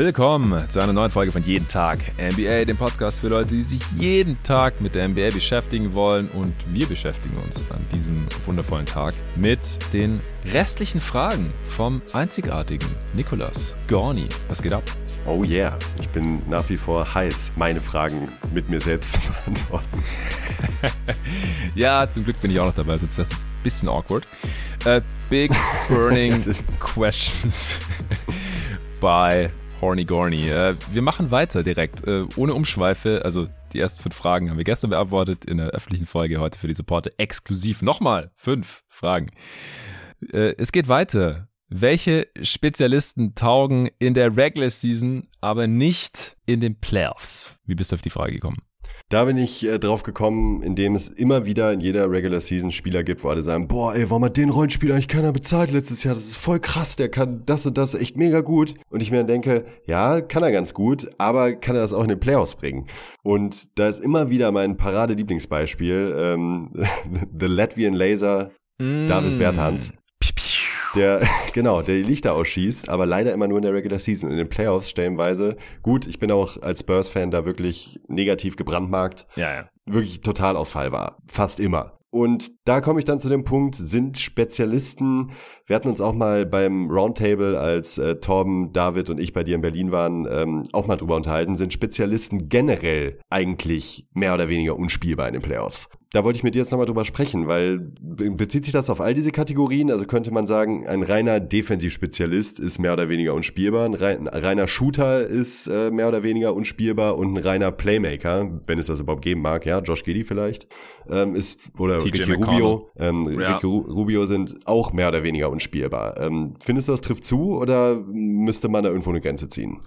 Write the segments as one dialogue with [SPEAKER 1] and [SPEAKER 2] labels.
[SPEAKER 1] Willkommen zu einer neuen Folge von Jeden Tag NBA, dem Podcast für Leute, die sich jeden Tag mit der NBA beschäftigen wollen. Und wir beschäftigen uns an diesem wundervollen Tag mit den restlichen Fragen vom einzigartigen Nicolas Gorni. Was geht ab?
[SPEAKER 2] Oh yeah, ich bin nach wie vor heiß, meine Fragen mit mir selbst zu beantworten.
[SPEAKER 1] ja, zum Glück bin ich auch noch dabei, sonst wäre es ein bisschen awkward. Uh, big burning questions by Horny Gorny. Uh, wir machen weiter direkt, uh, ohne Umschweife. Also die ersten fünf Fragen haben wir gestern beantwortet in der öffentlichen Folge heute für die Supporte. Exklusiv nochmal fünf Fragen. es geht weiter welche Spezialisten taugen in der Regular Season, aber nicht in den Playoffs? Wie bist du auf die Frage gekommen?
[SPEAKER 2] Da bin ich äh, drauf gekommen, indem es immer wieder in jeder Regular Season Spieler gibt, wo alle sagen, boah, ey, warum hat den Rollenspieler eigentlich keiner bezahlt letztes Jahr? Das ist voll krass, der kann das und das echt mega gut. Und ich mir dann denke, ja, kann er ganz gut, aber kann er das auch in den Playoffs bringen? Und da ist immer wieder mein Parade-Lieblingsbeispiel, ähm, The Latvian Laser, mm. Davis Bertans der, genau, der die Lichter ausschießt, aber leider immer nur in der Regular Season. In den Playoffs stellenweise. Gut, ich bin auch als Spurs-Fan da wirklich negativ gebrandmarkt.
[SPEAKER 1] Ja, ja.
[SPEAKER 2] Wirklich Totalausfall war. Fast immer. Und da komme ich dann zu dem Punkt, sind Spezialisten, wir hatten uns auch mal beim Roundtable, als äh, Torben, David und ich bei dir in Berlin waren, ähm, auch mal drüber unterhalten, sind Spezialisten generell eigentlich mehr oder weniger unspielbar in den Playoffs da wollte ich mit dir jetzt nochmal drüber sprechen, weil bezieht sich das auf all diese Kategorien? Also könnte man sagen, ein reiner Defensivspezialist ist mehr oder weniger unspielbar, ein, reiner Shooter ist äh, mehr oder weniger unspielbar und ein reiner Playmaker, wenn es das überhaupt geben mag, ja, Josh Giddy vielleicht, ähm, ist, oder TJ Ricky Rubio, ähm, ja. Ricky Rubio sind auch mehr oder weniger unspielbar. Ähm, findest du, das trifft zu oder müsste man da irgendwo eine Grenze ziehen?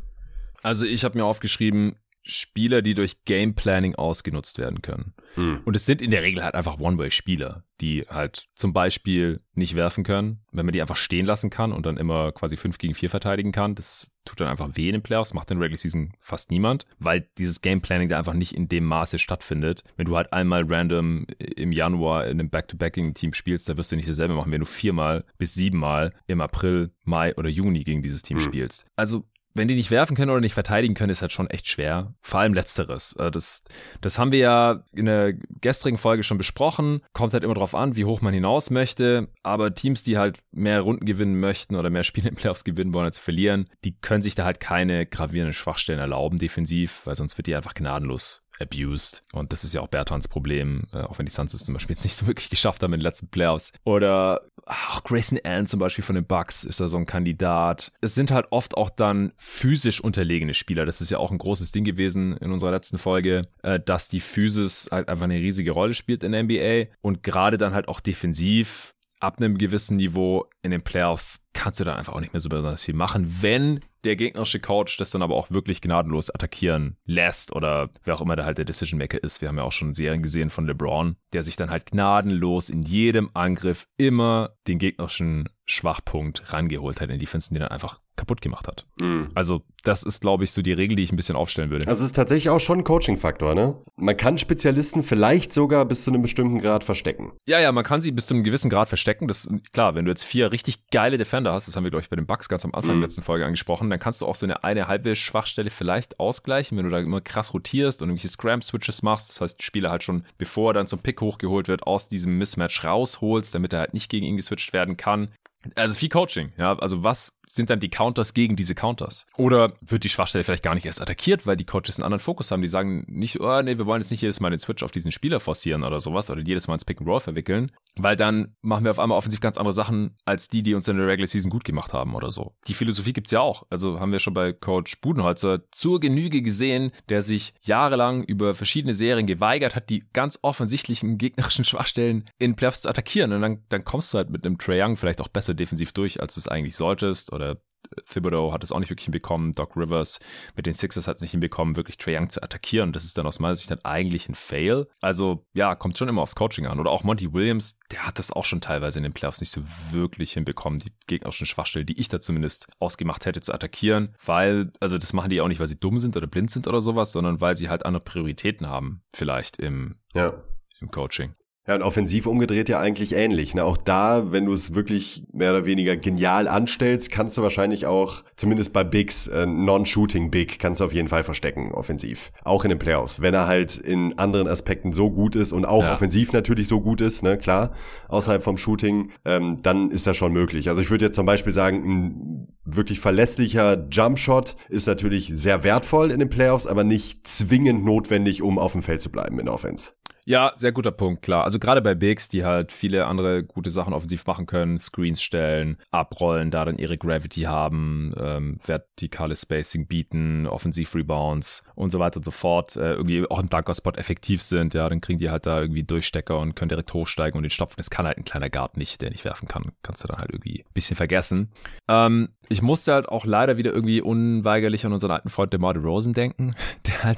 [SPEAKER 1] Also ich habe mir aufgeschrieben, Spieler, die durch Game Planning ausgenutzt werden können. Hm. Und es sind in der Regel halt einfach One-Way-Spieler, die halt zum Beispiel nicht werfen können, wenn man die einfach stehen lassen kann und dann immer quasi 5 gegen 4 verteidigen kann. Das tut dann einfach weh in den Playoffs, macht in der Regular Season fast niemand, weil dieses Game Planning da einfach nicht in dem Maße stattfindet. Wenn du halt einmal random im Januar in einem Back-to-Backing-Team spielst, da wirst du nicht dasselbe machen, wenn du viermal bis siebenmal im April, Mai oder Juni gegen dieses Team hm. spielst. Also wenn die nicht werfen können oder nicht verteidigen können, ist halt schon echt schwer. Vor allem letzteres. Äh, das, das haben wir ja in der gestrigen Folge schon besprochen. Kommt halt immer drauf an, wie hoch man hinaus möchte. Aber Teams, die halt mehr Runden gewinnen möchten oder mehr Spiele in Playoffs gewinnen wollen als verlieren, die können sich da halt keine gravierenden Schwachstellen erlauben defensiv, weil sonst wird die einfach gnadenlos abused. Und das ist ja auch Bertans Problem, äh, auch wenn die Suns es zum Beispiel jetzt nicht so wirklich geschafft haben in den letzten Playoffs. Oder auch Grayson Allen zum Beispiel von den Bucks ist da so ein Kandidat. Es sind halt oft auch dann physisch unterlegene Spieler. Das ist ja auch ein großes Ding gewesen in unserer letzten Folge, äh, dass die Physis halt einfach eine riesige Rolle spielt in der NBA und gerade dann halt auch defensiv ab einem gewissen Niveau in den Playoffs kannst du dann einfach auch nicht mehr so besonders viel machen, wenn der gegnerische Coach das dann aber auch wirklich gnadenlos attackieren lässt oder wer auch immer da halt der Decision Maker ist. Wir haben ja auch schon Serien gesehen von LeBron, der sich dann halt gnadenlos in jedem Angriff immer den gegnerischen Schwachpunkt rangeholt hat in die Defense, die dann einfach kaputt gemacht hat. Mhm. Also das ist, glaube ich, so die Regel, die ich ein bisschen aufstellen würde.
[SPEAKER 2] Also es ist tatsächlich auch schon ein Coaching-Faktor, ne? Man kann Spezialisten vielleicht sogar bis zu einem bestimmten Grad verstecken.
[SPEAKER 1] Ja, ja, man kann sie bis zu einem gewissen Grad verstecken. Das klar, wenn du jetzt vier richtig geile Defender hast, das haben wir, glaube ich, bei den Bucks ganz am Anfang mhm. der letzten Folge angesprochen, dann kannst du auch so eine eine halbe Schwachstelle vielleicht ausgleichen, wenn du da immer krass rotierst und irgendwelche Scram-Switches machst. Das heißt, Spieler halt schon, bevor er dann zum Pick hochgeholt wird, aus diesem Mismatch rausholst, damit er halt nicht gegen ihn geswitcht werden kann. Also viel Coaching, ja. Also was sind dann die Counters gegen diese Counters? Oder wird die Schwachstelle vielleicht gar nicht erst attackiert, weil die Coaches einen anderen Fokus haben? Die sagen nicht, oh nee, wir wollen jetzt nicht jedes Mal den Switch auf diesen Spieler forcieren oder sowas oder jedes Mal ins Pick and Roll verwickeln, weil dann machen wir auf einmal offensiv ganz andere Sachen als die, die uns in der Regular Season gut gemacht haben oder so. Die Philosophie gibt's ja auch. Also haben wir schon bei Coach Budenholzer zur Genüge gesehen, der sich jahrelang über verschiedene Serien geweigert hat, die ganz offensichtlichen gegnerischen Schwachstellen in Playoffs zu attackieren. Und dann, dann kommst du halt mit einem Trey Young vielleicht auch besser defensiv durch, als du es eigentlich solltest oder oder Thibodeau hat es auch nicht wirklich hinbekommen, Doc Rivers mit den Sixers hat es nicht hinbekommen, wirklich Trae Young zu attackieren. Das ist dann aus meiner Sicht dann eigentlich ein Fail. Also ja, kommt schon immer aufs Coaching an. Oder auch Monty Williams, der hat das auch schon teilweise in den Playoffs nicht so wirklich hinbekommen, die gegnerischen Schwachstellen, die ich da zumindest ausgemacht hätte, zu attackieren. Weil, also das machen die auch nicht, weil sie dumm sind oder blind sind oder sowas, sondern weil sie halt andere Prioritäten haben, vielleicht im, ja. im Coaching.
[SPEAKER 2] Ja, und offensiv umgedreht ja eigentlich ähnlich. Ne? Auch da, wenn du es wirklich mehr oder weniger genial anstellst, kannst du wahrscheinlich auch, zumindest bei Bigs, äh, Non-Shooting Big, kannst du auf jeden Fall verstecken, offensiv. Auch in den Playoffs. Wenn er halt in anderen Aspekten so gut ist und auch ja. offensiv natürlich so gut ist, ne, klar, außerhalb vom Shooting, ähm, dann ist das schon möglich. Also ich würde jetzt zum Beispiel sagen, ein wirklich verlässlicher Jumpshot ist natürlich sehr wertvoll in den Playoffs, aber nicht zwingend notwendig, um auf dem Feld zu bleiben in der Offense.
[SPEAKER 1] Ja, sehr guter Punkt, klar. Also gerade bei Bigs, die halt viele andere gute Sachen offensiv machen können, Screens stellen, abrollen, da dann ihre Gravity haben, ähm, vertikales Spacing bieten, Offensiv-Rebounds und so weiter und so fort, äh, irgendwie auch im Dunker-Spot effektiv sind, ja, dann kriegen die halt da irgendwie Durchstecker und können direkt hochsteigen und den stopfen. Das kann halt ein kleiner Guard nicht, der nicht werfen kann. Kannst du dann halt irgendwie ein bisschen vergessen. Ähm, ich musste halt auch leider wieder irgendwie unweigerlich an unseren alten Freund DeMar Rosen denken, der halt,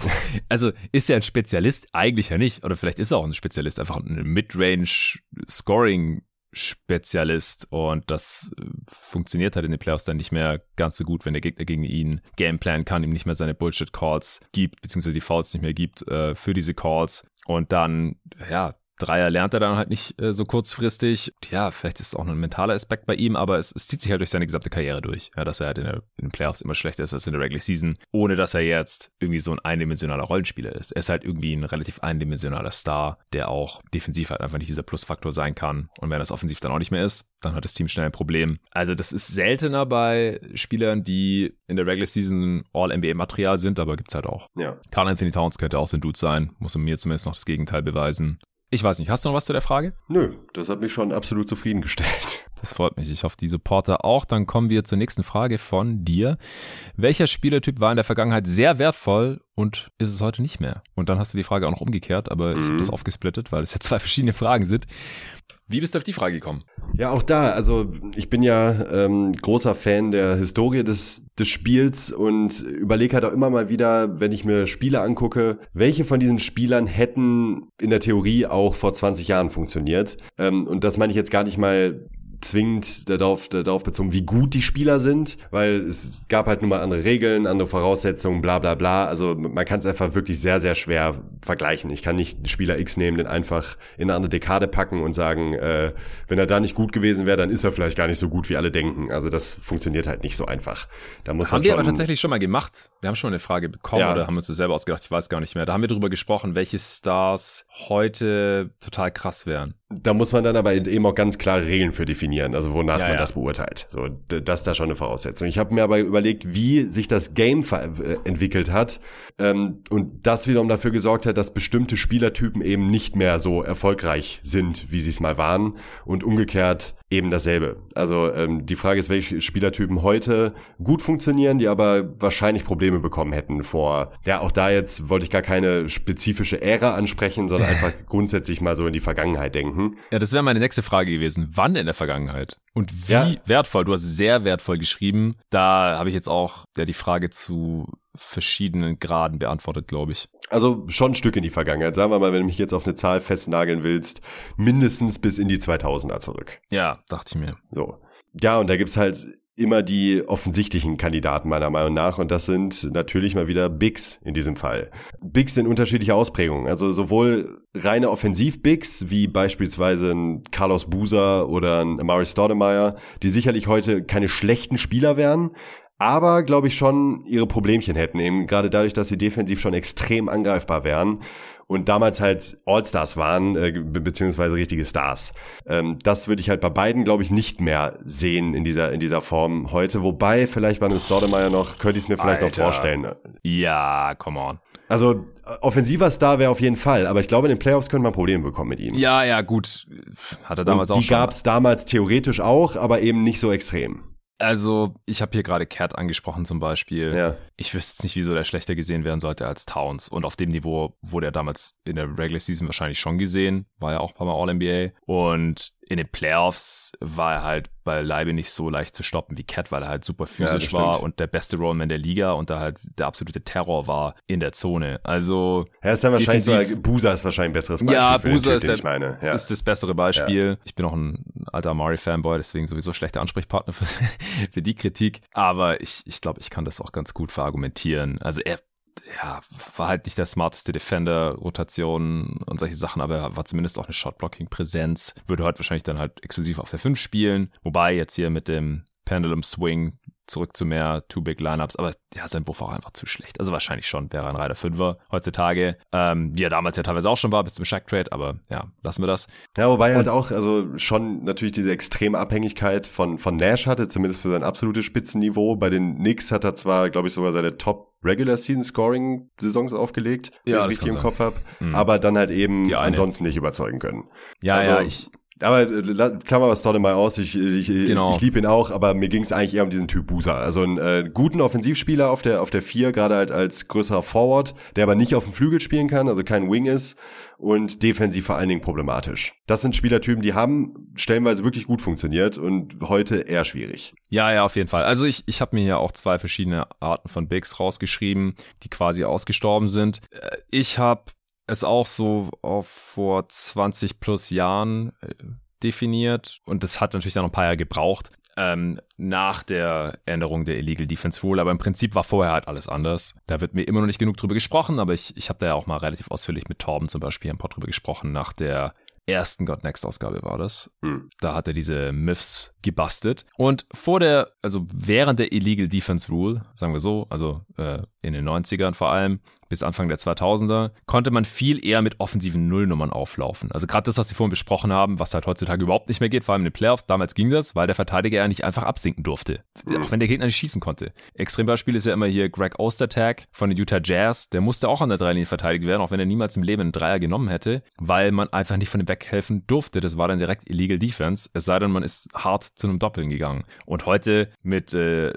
[SPEAKER 1] also ist ja ein Spezialist, eigentlich ja nicht, oder vielleicht vielleicht ist er auch ein Spezialist, einfach ein Midrange-Scoring- Spezialist und das äh, funktioniert halt in den Playoffs dann nicht mehr ganz so gut, wenn der Gegner gegen ihn Gameplan kann, ihm nicht mehr seine Bullshit-Calls gibt, beziehungsweise die Fouls nicht mehr gibt äh, für diese Calls. Und dann, ja, Dreier lernt er dann halt nicht äh, so kurzfristig. Ja, vielleicht ist es auch ein mentaler Aspekt bei ihm, aber es, es, zieht sich halt durch seine gesamte Karriere durch. Ja, dass er halt in, der, in, den Playoffs immer schlechter ist als in der Regular Season, ohne dass er jetzt irgendwie so ein eindimensionaler Rollenspieler ist. Er ist halt irgendwie ein relativ eindimensionaler Star, der auch defensiv halt einfach nicht dieser Plusfaktor sein kann. Und wenn das offensiv dann auch nicht mehr ist, dann hat das Team schnell ein Problem. Also das ist seltener bei Spielern, die in der Regular Season All-NBA-Material sind, aber gibt's halt auch. Ja. Carl Anthony Towns könnte auch so ein Dude sein, muss mir zumindest noch das Gegenteil beweisen. Ich weiß nicht, hast du noch was zu der Frage?
[SPEAKER 2] Nö, das hat mich schon absolut zufriedengestellt.
[SPEAKER 1] Das freut mich. Ich hoffe, die Supporter auch. Dann kommen wir zur nächsten Frage von dir. Welcher Spielertyp war in der Vergangenheit sehr wertvoll und ist es heute nicht mehr? Und dann hast du die Frage auch noch umgekehrt, aber mhm. ich habe das aufgesplittet, weil es ja zwei verschiedene Fragen sind. Wie bist du auf die Frage gekommen?
[SPEAKER 2] Ja, auch da. Also ich bin ja ähm, großer Fan der Historie des, des Spiels und überlege halt auch immer mal wieder, wenn ich mir Spiele angucke, welche von diesen Spielern hätten in der Theorie auch vor 20 Jahren funktioniert. Ähm, und das meine ich jetzt gar nicht mal zwingend darauf, darauf bezogen, wie gut die Spieler sind, weil es gab halt nun mal andere Regeln, andere Voraussetzungen, bla bla bla. Also man kann es einfach wirklich sehr, sehr schwer vergleichen. Ich kann nicht Spieler X nehmen, den einfach in eine andere Dekade packen und sagen, äh, wenn er da nicht gut gewesen wäre, dann ist er vielleicht gar nicht so gut, wie alle denken. Also das funktioniert halt nicht so einfach. Da muss
[SPEAKER 1] haben
[SPEAKER 2] man
[SPEAKER 1] wir aber tatsächlich schon mal gemacht. Wir haben schon mal eine Frage bekommen ja. oder haben uns das selber ausgedacht, ich weiß gar nicht mehr. Da haben wir drüber gesprochen, welche Stars heute total krass wären.
[SPEAKER 2] Da muss man dann aber eben auch ganz klare Regeln für definieren, also wonach ja, man ja. das beurteilt. So, das ist da schon eine Voraussetzung. Ich habe mir aber überlegt, wie sich das Game äh, entwickelt hat ähm, und das wiederum dafür gesorgt hat, dass bestimmte Spielertypen eben nicht mehr so erfolgreich sind, wie sie es mal waren und umgekehrt eben dasselbe. Also ähm, die Frage ist, welche Spielertypen heute gut funktionieren, die aber wahrscheinlich Probleme bekommen hätten vor. Ja, auch da jetzt wollte ich gar keine spezifische Ära ansprechen, sondern einfach grundsätzlich mal so in die Vergangenheit denken.
[SPEAKER 1] Ja, das wäre meine nächste Frage gewesen. Wann in der Vergangenheit? Und wie ja. wertvoll? Du hast sehr wertvoll geschrieben. Da habe ich jetzt auch ja die Frage zu verschiedenen Graden beantwortet, glaube ich.
[SPEAKER 2] Also schon ein Stück in die Vergangenheit. Sagen wir mal, wenn du mich jetzt auf eine Zahl festnageln willst, mindestens bis in die 2000er zurück.
[SPEAKER 1] Ja, dachte ich mir.
[SPEAKER 2] So. Ja, und da gibt's halt immer die offensichtlichen Kandidaten meiner Meinung nach und das sind natürlich mal wieder Bigs in diesem Fall. Bigs in unterschiedlicher Ausprägung, also sowohl reine Offensiv-Bigs wie beispielsweise ein Carlos Buser oder ein Amari Stoudemire, die sicherlich heute keine schlechten Spieler wären, aber glaube ich schon ihre Problemchen hätten, eben gerade dadurch, dass sie defensiv schon extrem angreifbar wären und damals halt All-Stars waren, äh, beziehungsweise richtige Stars. Ähm, das würde ich halt bei beiden, glaube ich, nicht mehr sehen in dieser, in dieser Form heute. Wobei, vielleicht bei einem Stoudemire noch, könnte ich es mir vielleicht Alter. noch vorstellen.
[SPEAKER 1] Ja, come on.
[SPEAKER 2] Also, offensiver Star wäre auf jeden Fall, aber ich glaube, in den Playoffs könnte man Probleme bekommen mit ihm.
[SPEAKER 1] Ja, ja, gut. Hat er damals
[SPEAKER 2] und
[SPEAKER 1] auch.
[SPEAKER 2] Die gab es damals theoretisch auch, aber eben nicht so extrem.
[SPEAKER 1] Also, ich habe hier gerade Cat angesprochen zum Beispiel. Ja. Ich wüsste nicht, wieso der schlechter gesehen werden sollte als Towns. Und auf dem Niveau wurde er damals in der Regular Season wahrscheinlich schon gesehen. War ja auch ein paar Mal All-NBA. Und in den Playoffs war er halt beileibe nicht so leicht zu stoppen wie Cat, weil er halt super physisch ja, war und der beste Rollman der Liga und da halt der absolute Terror war in der Zone. Also
[SPEAKER 2] er ist dann wahrscheinlich so, Busa ist wahrscheinlich ein besseres Beispiel.
[SPEAKER 1] Ja, Busa ist, der. Ja. ist das bessere Beispiel. Ja. Ich bin auch ein alter Amari-Fanboy, deswegen sowieso schlechter Ansprechpartner für, für die Kritik. Aber ich, ich glaube, ich kann das auch ganz gut verargumentieren. Also er ja, war halt nicht der smarteste Defender, Rotation und solche Sachen, aber war zumindest auch eine Shotblocking-Präsenz. Würde heute wahrscheinlich dann halt exklusiv auf der 5 spielen. Wobei jetzt hier mit dem Pendulum Swing zurück zu mehr Two-Big-Lineups, aber ja, sein Buff war einfach zu schlecht. Also wahrscheinlich schon wäre ein Reiter Fünfer heutzutage, ähm, wie er damals ja teilweise auch schon war, bis zum Shack-Trade, aber ja, lassen wir das.
[SPEAKER 2] Ja, wobei er halt auch, also schon natürlich diese extreme Abhängigkeit von, von Nash hatte, zumindest für sein absolutes Spitzenniveau. Bei den Knicks hat er zwar, glaube ich, sogar seine Top Regular Season Scoring Saisons aufgelegt, ja, wenn ich richtig im Kopf habe, mhm. aber dann halt eben ansonsten nicht überzeugen können.
[SPEAKER 1] Ja, also, ja, ich,
[SPEAKER 2] aber äh, klammer was Stolle mal aus, ich, ich, genau. ich liebe ihn auch, aber mir ging es eigentlich eher um diesen Typ Busa. Also einen äh, guten Offensivspieler auf der auf der vier, gerade halt als größerer Forward, der aber nicht auf dem Flügel spielen kann, also kein Wing ist und defensiv vor allen Dingen problematisch. Das sind Spielertypen, die haben stellenweise wirklich gut funktioniert und heute eher schwierig.
[SPEAKER 1] Ja, ja, auf jeden Fall. Also ich, ich habe mir ja auch zwei verschiedene Arten von Bigs rausgeschrieben, die quasi ausgestorben sind. Äh, ich habe es auch so auf vor 20 plus Jahren äh, definiert und das hat natürlich dann ein paar Jahre gebraucht ähm, nach der Änderung der Illegal Defense Rule, aber im Prinzip war vorher halt alles anders. Da wird mir immer noch nicht genug drüber gesprochen, aber ich, ich habe da ja auch mal relativ ausführlich mit Torben zum Beispiel ein paar drüber gesprochen nach der ersten God Next Ausgabe war das. Hm. Da hat er diese Myths gebastelt. Und vor der, also während der Illegal Defense Rule, sagen wir so, also äh, in den 90ern vor allem, bis Anfang der 2000er, konnte man viel eher mit offensiven Nullnummern auflaufen. Also gerade das, was Sie vorhin besprochen haben, was halt heutzutage überhaupt nicht mehr geht, vor allem in den Playoffs. Damals ging das, weil der Verteidiger ja nicht einfach absinken durfte, auch wenn der Gegner nicht schießen konnte. Extrembeispiel ist ja immer hier Greg Ostertag von den Utah Jazz. Der musste auch an der Dreilinie verteidigt werden, auch wenn er niemals im Leben einen Dreier genommen hätte, weil man einfach nicht von dem weghelfen durfte. Das war dann direkt Illegal Defense, es sei denn, man ist hart zu einem Doppeln gegangen. Und heute mit äh,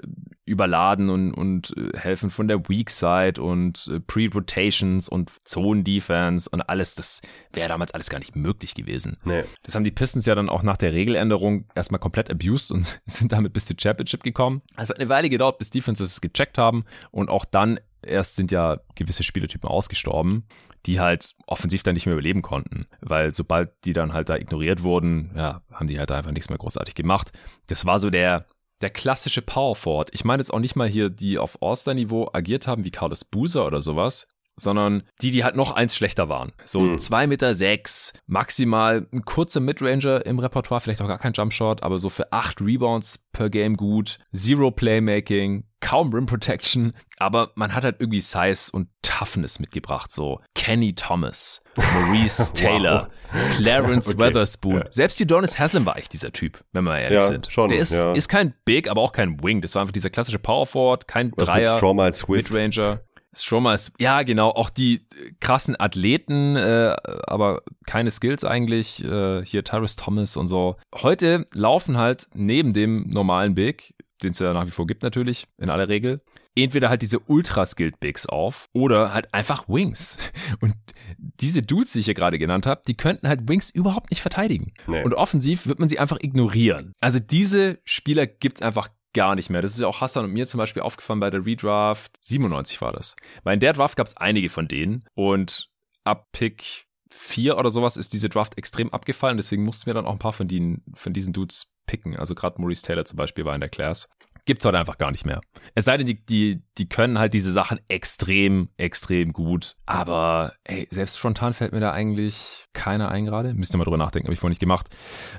[SPEAKER 1] überladen und, und äh, helfen von der Weak Side und äh, Pre-Rotations und Zone-Defense und alles, das wäre damals alles gar nicht möglich gewesen. Nee. Das haben die Pistons ja dann auch nach der Regeländerung erstmal komplett abused und sind damit bis zur Championship gekommen. Also eine Weile gedauert, bis Defenses es gecheckt haben und auch dann erst sind ja gewisse Spielertypen ausgestorben die halt offensiv dann nicht mehr überleben konnten, weil sobald die dann halt da ignoriert wurden, ja, haben die halt einfach nichts mehr großartig gemacht. Das war so der der klassische Power Forward. Ich meine jetzt auch nicht mal hier, die auf All-Star-Niveau agiert haben, wie Carlos Boozer oder sowas, sondern die, die halt noch eins schlechter waren. So hm. zwei Meter sechs, maximal ein kurzer Midranger im Repertoire, vielleicht auch gar kein Jumpshot, aber so für acht Rebounds per Game gut, Zero Playmaking, kaum Rim Protection, aber man hat halt irgendwie Size und Toughness mitgebracht, so Kenny Thomas, Maurice Taylor, Clarence okay. Weatherspoon. Ja. Selbst Udonis Haslem war echt dieser Typ, wenn wir ehrlich ja, sind. Schon, Der ist, ja. ist kein Big, aber auch kein Wing. Das war einfach dieser klassische Power Forward, kein Was Dreier, Midranger. Stroma ist, ja genau, auch die krassen Athleten, äh, aber keine Skills eigentlich. Äh, hier Tyrus Thomas und so. Heute laufen halt neben dem normalen Big, den es ja nach wie vor gibt natürlich, in aller Regel, entweder halt diese ultra-skilled Bigs auf oder halt einfach Wings. Und diese Dudes, die ich hier gerade genannt habe, die könnten halt Wings überhaupt nicht verteidigen. Nee. Und offensiv wird man sie einfach ignorieren. Also diese Spieler gibt's einfach gar nicht mehr. Das ist ja auch Hassan und mir zum Beispiel aufgefallen bei der Redraft 97 war das. Weil in der Draft gab es einige von denen und ab Pick 4 oder sowas ist diese Draft extrem abgefallen, deswegen mussten wir dann auch ein paar von, denen, von diesen Dudes picken. Also gerade Maurice Taylor zum Beispiel war in der Class. Gibt's heute einfach gar nicht mehr. Es sei denn, die, die, die können halt diese Sachen extrem, extrem gut. Aber ey, selbst spontan fällt mir da eigentlich keiner ein gerade. Müsst ihr mal drüber nachdenken, habe ich vorhin nicht gemacht.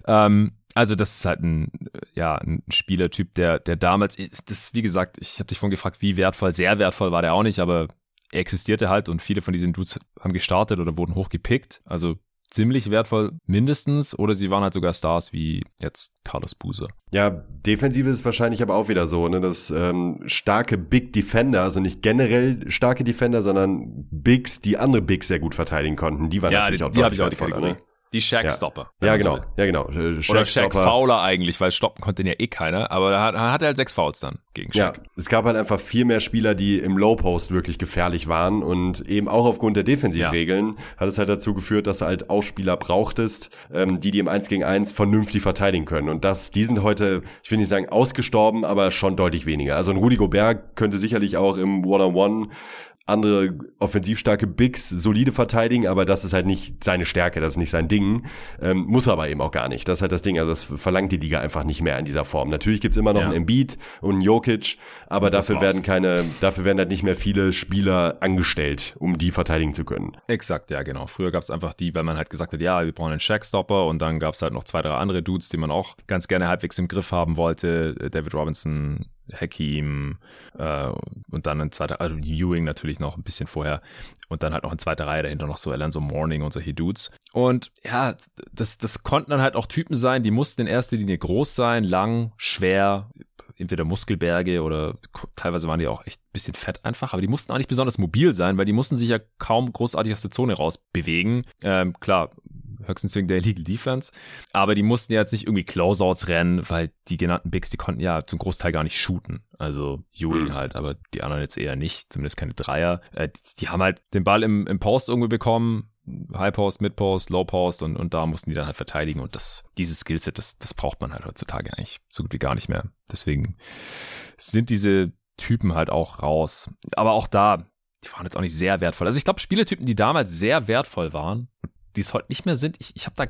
[SPEAKER 1] Ähm, also das ist halt ein, ja, ein Spielertyp, der, der damals, das, wie gesagt, ich habe dich vorhin gefragt, wie wertvoll, sehr wertvoll war der auch nicht, aber er existierte halt und viele von diesen Dudes haben gestartet oder wurden hochgepickt. Also ziemlich wertvoll mindestens oder sie waren halt sogar Stars wie jetzt Carlos Buse.
[SPEAKER 2] Ja, Defensive ist wahrscheinlich aber auch wieder so, ne, dass ähm, starke Big Defender, also nicht generell starke Defender, sondern Bigs, die andere Bigs sehr gut verteidigen konnten, die waren ja, natürlich die, auch
[SPEAKER 1] die deutlich wertvoller. Ne? Die Shaq-Stopper.
[SPEAKER 2] Ja, ja genau. Ja, genau.
[SPEAKER 1] Shaq Oder Shaq-Fouler eigentlich, weil stoppen konnte den ja eh keiner. Aber da hat, hat er halt sechs Fouls dann gegen Shaq. Ja,
[SPEAKER 2] es gab halt einfach viel mehr Spieler, die im Low-Post wirklich gefährlich waren. Und eben auch aufgrund der Defensivregeln ja. hat es halt dazu geführt, dass du halt auch Spieler brauchtest, ähm, die die im 1 gegen 1 vernünftig verteidigen können. Und das, die sind heute, ich will nicht sagen ausgestorben, aber schon deutlich weniger. Also ein Rudi Gobert könnte sicherlich auch im One-on-One -on -One andere offensivstarke Bigs solide verteidigen, aber das ist halt nicht seine Stärke, das ist nicht sein Ding. Ähm, muss aber eben auch gar nicht. Das ist halt das Ding. Also das verlangt die Liga einfach nicht mehr in dieser Form. Natürlich gibt's immer noch ja. einen Embiid und einen Jokic, aber und dafür werden keine, dafür werden halt nicht mehr viele Spieler angestellt, um die verteidigen zu können.
[SPEAKER 1] Exakt, ja, genau. Früher gab's einfach die, weil man halt gesagt hat, ja, wir brauchen einen Shackstopper und dann gab's halt noch zwei, drei andere Dudes, die man auch ganz gerne halbwegs im Griff haben wollte. David Robinson, Hakim äh, und dann ein zweiter, also Ewing natürlich noch ein bisschen vorher und dann halt noch in zweiter Reihe dahinter noch so Alonso Morning und solche Dudes. Und ja, das, das konnten dann halt auch Typen sein, die mussten in erster Linie groß sein, lang, schwer, entweder Muskelberge oder teilweise waren die auch echt ein bisschen fett einfach, aber die mussten auch nicht besonders mobil sein, weil die mussten sich ja kaum großartig aus der Zone raus bewegen. Ähm, klar, höchstens wegen der Illegal Defense. Aber die mussten ja jetzt nicht irgendwie Closeouts rennen, weil die genannten Bigs, die konnten ja zum Großteil gar nicht shooten. Also Ewing mhm. halt, aber die anderen jetzt eher nicht, zumindest keine Dreier. Äh, die haben halt den Ball im, im Post irgendwie bekommen, High Post, Mid Post, Low Post und, und da mussten die dann halt verteidigen und das, dieses Skillset, das, das braucht man halt heutzutage eigentlich so gut wie gar nicht mehr. Deswegen sind diese Typen halt auch raus. Aber auch da, die waren jetzt auch nicht sehr wertvoll. Also ich glaube, Spieletypen, die damals sehr wertvoll waren, die es heute nicht mehr sind, ich, ich habe da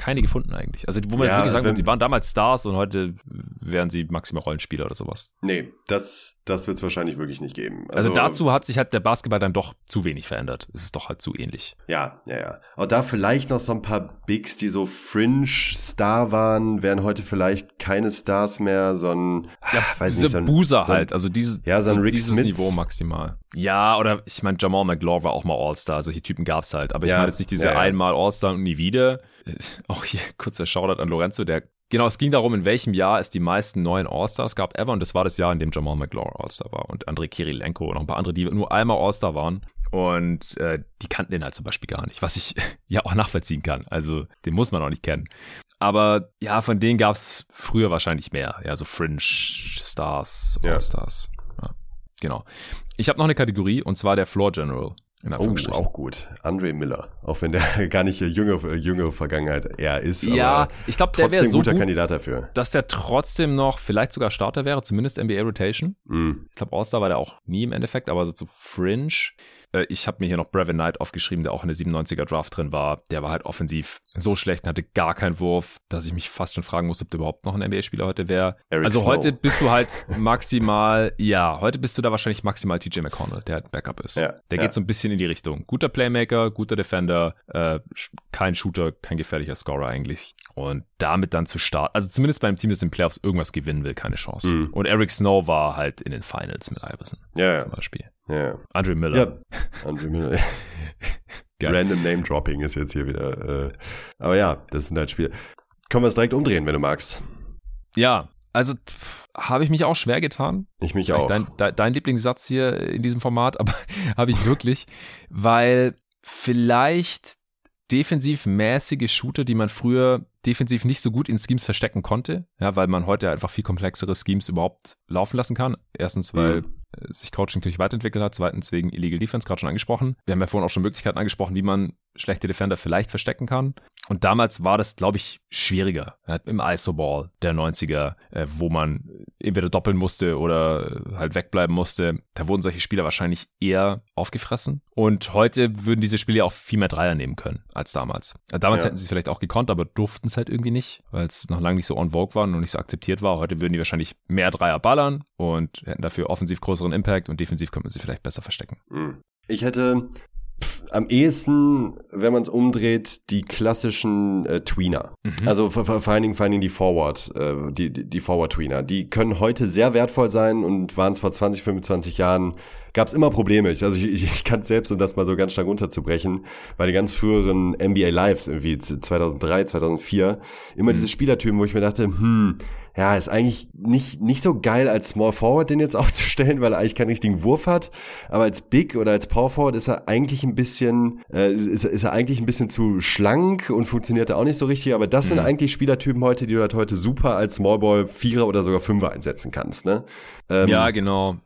[SPEAKER 1] keine gefunden eigentlich. Also wo man ja, jetzt wirklich sagen würde, die waren damals Stars und heute wären sie maximal Rollenspieler oder sowas.
[SPEAKER 2] Nee, das, das wird es wahrscheinlich wirklich nicht geben.
[SPEAKER 1] Also, also, dazu hat sich halt der Basketball dann doch zu wenig verändert. Es ist doch halt zu ähnlich.
[SPEAKER 2] Ja, ja, ja. Aber da vielleicht noch so ein paar Bigs, die so Fringe-Star waren, wären heute vielleicht keine Stars mehr, so ein,
[SPEAKER 1] ja, weiß diese nicht, so ein, Boozer so ein, halt, also dieses, ja, so ein Rick dieses Smiths. Niveau maximal. Ja, oder ich meine, Jamal McLaur war auch mal All-Star, solche Typen gab's halt. Aber ich ja, meine jetzt nicht diese ja, einmal All-Star und nie wieder. Auch hier kurzer Shoutout an Lorenzo, der Genau, es ging darum, in welchem Jahr es die meisten neuen All-Stars gab ever. Und das war das Jahr, in dem Jamal McLaur All-Star war und Andrei Kirilenko und noch ein paar andere, die nur einmal All-Star waren. Und äh, die kannten den halt zum Beispiel gar nicht, was ich ja auch nachvollziehen kann. Also den muss man auch nicht kennen. Aber ja, von denen gab es früher wahrscheinlich mehr. Ja, so Fringe Stars, All-Stars. Ja. Genau. Ich habe noch eine Kategorie und zwar der Floor General.
[SPEAKER 2] oh, auch gut. Andre Miller, auch wenn der gar nicht jüngere, jüngere Vergangenheit eher ist.
[SPEAKER 1] Ja, ich glaube, der wäre so
[SPEAKER 2] guter gut, Kandidat dafür.
[SPEAKER 1] Dass der trotzdem noch vielleicht sogar Starter wäre, zumindest NBA Rotation. Mm. Ich glaube, All-Star war der auch nie im Endeffekt, aber so zu Fringe. Äh, ich habe mir hier noch Brevin Knight aufgeschrieben, der auch in der 97er Draft drin war. Der war halt offensiv so schlecht und hatte gar keinen Wurf, dass ich mich fast schon fragen muss, ob der überhaupt noch ein NBA-Spieler heute wäre. Also Snow. heute bist du halt maximal, ja, heute bist du da wahrscheinlich maximal TJ McConnell, der halt Backup ist. Ja, der ja. geht so ein bisschen in die Richtung. Guter Playmaker, guter Defender, äh, kein Shooter, kein gefährlicher Scorer eigentlich. Und damit dann zu starten, also zumindest beim Team, das in Playoffs irgendwas gewinnen will, keine Chance. Mhm. Und Eric Snow war halt in den Finals mit Iverson ja, zum Beispiel.
[SPEAKER 2] Ja.
[SPEAKER 1] Andre Miller. Ja,
[SPEAKER 2] Andre Miller. Random Name Dropping ist jetzt hier wieder. Äh, aber ja, das sind halt Spiele. Können wir es direkt umdrehen, wenn du magst.
[SPEAKER 1] Ja, also habe ich mich auch schwer getan.
[SPEAKER 2] Ich mich auch.
[SPEAKER 1] Dein, dein, dein Lieblingssatz hier in diesem Format, aber habe ich wirklich, weil vielleicht defensiv mäßige Shooter, die man früher defensiv nicht so gut in Schemes verstecken konnte, ja, weil man heute einfach viel komplexere Schemes überhaupt laufen lassen kann. Erstens, weil mhm. Sich Coaching natürlich weiterentwickelt hat, zweitens wegen Illegal Defense, gerade schon angesprochen. Wir haben ja vorhin auch schon Möglichkeiten angesprochen, wie man schlechte Defender vielleicht verstecken kann. Und damals war das, glaube ich, schwieriger. Im ISO-Ball der 90er, äh, wo man entweder doppeln musste oder halt wegbleiben musste. Da wurden solche Spieler wahrscheinlich eher aufgefressen. Und heute würden diese Spieler auch viel mehr Dreier nehmen können als damals. Äh, damals ja. hätten sie es vielleicht auch gekonnt, aber durften es halt irgendwie nicht, weil es noch lange nicht so on vogue war und nicht so akzeptiert war. Heute würden die wahrscheinlich mehr Dreier ballern und hätten dafür offensiv größeren Impact und defensiv könnte man sie vielleicht besser verstecken.
[SPEAKER 2] Hm. Ich hätte pff, am ehesten, wenn man es umdreht, die klassischen äh, Tweener. Mhm. Also vor, vor, allen Dingen, vor allen Dingen die Forward, äh, die, die Forward-Tweener. Die können heute sehr wertvoll sein und waren es vor 20, 25 Jahren gab es immer Probleme. Ich, also ich, ich, ich kann selbst, um das mal so ganz stark runterzubrechen, bei den ganz früheren NBA Lives irgendwie 2003, 2004, immer mhm. diese Spielertypen, wo ich mir dachte, hm, ja, ist eigentlich nicht, nicht so geil als Small Forward den jetzt aufzustellen, weil er eigentlich keinen richtigen Wurf hat. Aber als Big oder als Power Forward ist er eigentlich ein bisschen, äh, ist, ist er eigentlich ein bisschen zu schlank und funktioniert da auch nicht so richtig. Aber das mhm. sind eigentlich Spielertypen heute, die du halt heute super als Small Ball Vierer oder sogar Fünfer einsetzen kannst, ne?
[SPEAKER 1] Ähm, ja, genau.